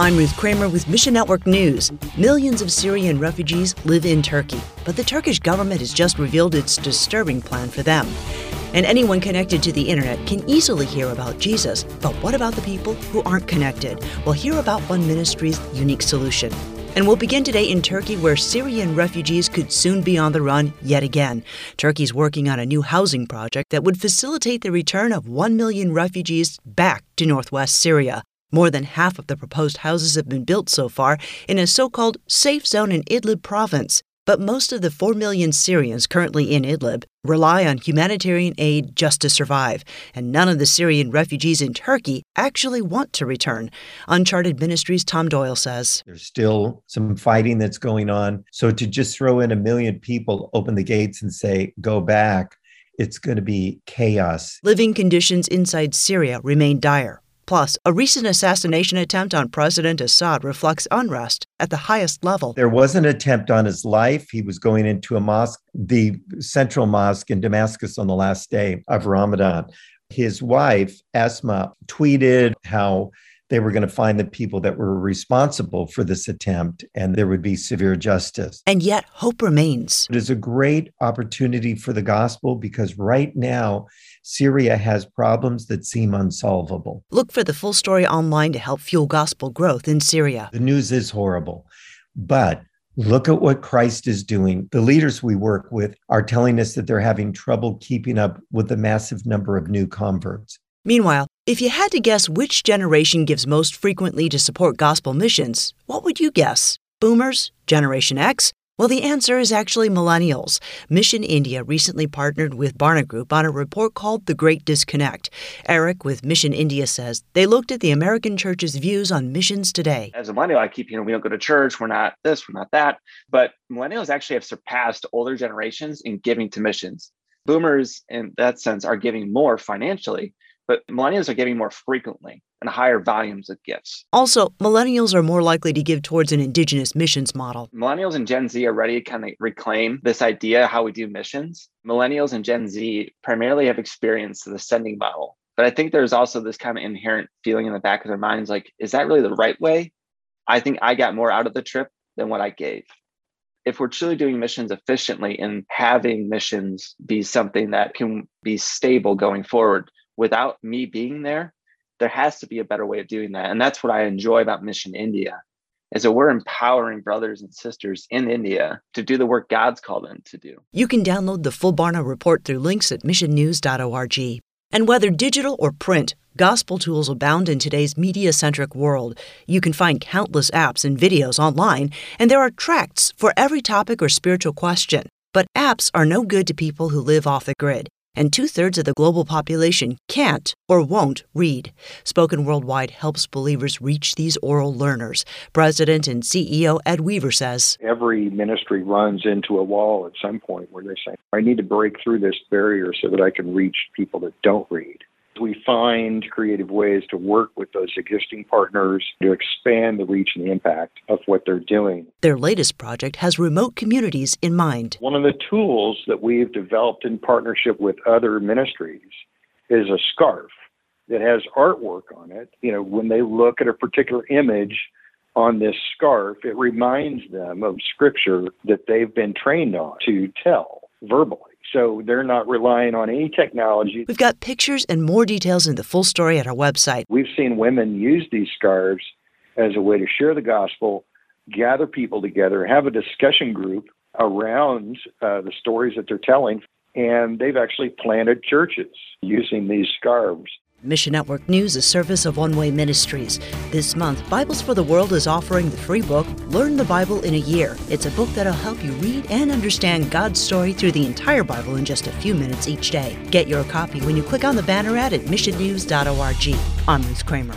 I'm Ruth Kramer with Mission Network News. Millions of Syrian refugees live in Turkey, but the Turkish government has just revealed its disturbing plan for them. And anyone connected to the internet can easily hear about Jesus. But what about the people who aren't connected? We'll hear about one ministry's unique solution. And we'll begin today in Turkey, where Syrian refugees could soon be on the run yet again. Turkey's working on a new housing project that would facilitate the return of 1 million refugees back to northwest Syria. More than half of the proposed houses have been built so far in a so called safe zone in Idlib province. But most of the 4 million Syrians currently in Idlib rely on humanitarian aid just to survive, and none of the Syrian refugees in Turkey actually want to return. Uncharted Ministries' Tom Doyle says There's still some fighting that's going on. So to just throw in a million people, open the gates, and say, go back, it's going to be chaos. Living conditions inside Syria remain dire. Plus, a recent assassination attempt on President Assad reflects unrest at the highest level. There was an attempt on his life. He was going into a mosque, the central mosque in Damascus on the last day of Ramadan. His wife, Asma, tweeted how they were going to find the people that were responsible for this attempt and there would be severe justice. And yet, hope remains. It is a great opportunity for the gospel because right now, Syria has problems that seem unsolvable. Look for the full story online to help fuel gospel growth in Syria. The news is horrible, but Look at what Christ is doing. The leaders we work with are telling us that they're having trouble keeping up with the massive number of new converts. Meanwhile, if you had to guess which generation gives most frequently to support gospel missions, what would you guess? Boomers? Generation X? Well, the answer is actually millennials. Mission India recently partnered with Barna Group on a report called The Great Disconnect. Erik with Mission India says they looked at the American church's views on missions today. As a millennial, I keep, know, we don't go to church, we're not this, we're not that. But millennials actually have surpassed older generations in giving to missions. Boomers, in that sense, are giving more financially, but millennials are giving more frequently and higher volumes of gifts. Also, millennials are more likely to give towards an indigenous missions model. Millennials and Gen Z are ready to kind of reclaim this idea how we do missions. Millennials and Gen Z primarily have experienced the sending model. But I think there's also this kind of inherent feeling in the back of their minds like, is that really the right way? I think I got more out of the trip than what I gave. If we're truly doing missions efficiently and having missions be something that can be stable going forward, without me being there, there has to be a better way of doing that. And that's what I enjoy about Mission India is that we're empowering brothers and sisters in India to do the work God's called them to do. You can download the full Barna report through links at missionnews.org. And whether digital or print, gospel tools abound in today's media centric world. You can find countless apps and videos online, and there are tracts for every topic or spiritual question. But apps are no good to people who live off the grid and two thirds of the global population can't or won't read. Spoken Worldwide helps believers reach these oral learners. President and CEO Ed Weaver says Every ministry runs into a wall at some point where they say, I need to break through this barrier so that I can reach people that don't read we find creative ways to work with those existing partners to expand the reach and the impact of what they're doing. Their latest project has remote communities in mind. One of the tools that we've developed in partnership with other ministries is a scarf that has artwork on it. You know, when they look at a particular image, on this scarf, it reminds them of scripture that they've been trained on to tell verbally. So they're not relying on any technology. We've got pictures and more details in the full story at our website. We've seen women use these scarves as a way to share the gospel, gather people together, have a discussion group around uh, the stories that they're telling, and they've actually planted churches using these scarves. Mission Network News, a service of One Way Ministries. This month, Bibles for the World is offering the free book, Learn the Bible in a Year. It's a book that'll help you read and understand God's story through the entire Bible in just a few minutes each day. Get your copy when you click on the banner ad at missionnews.org. I'm Ruth Kramer.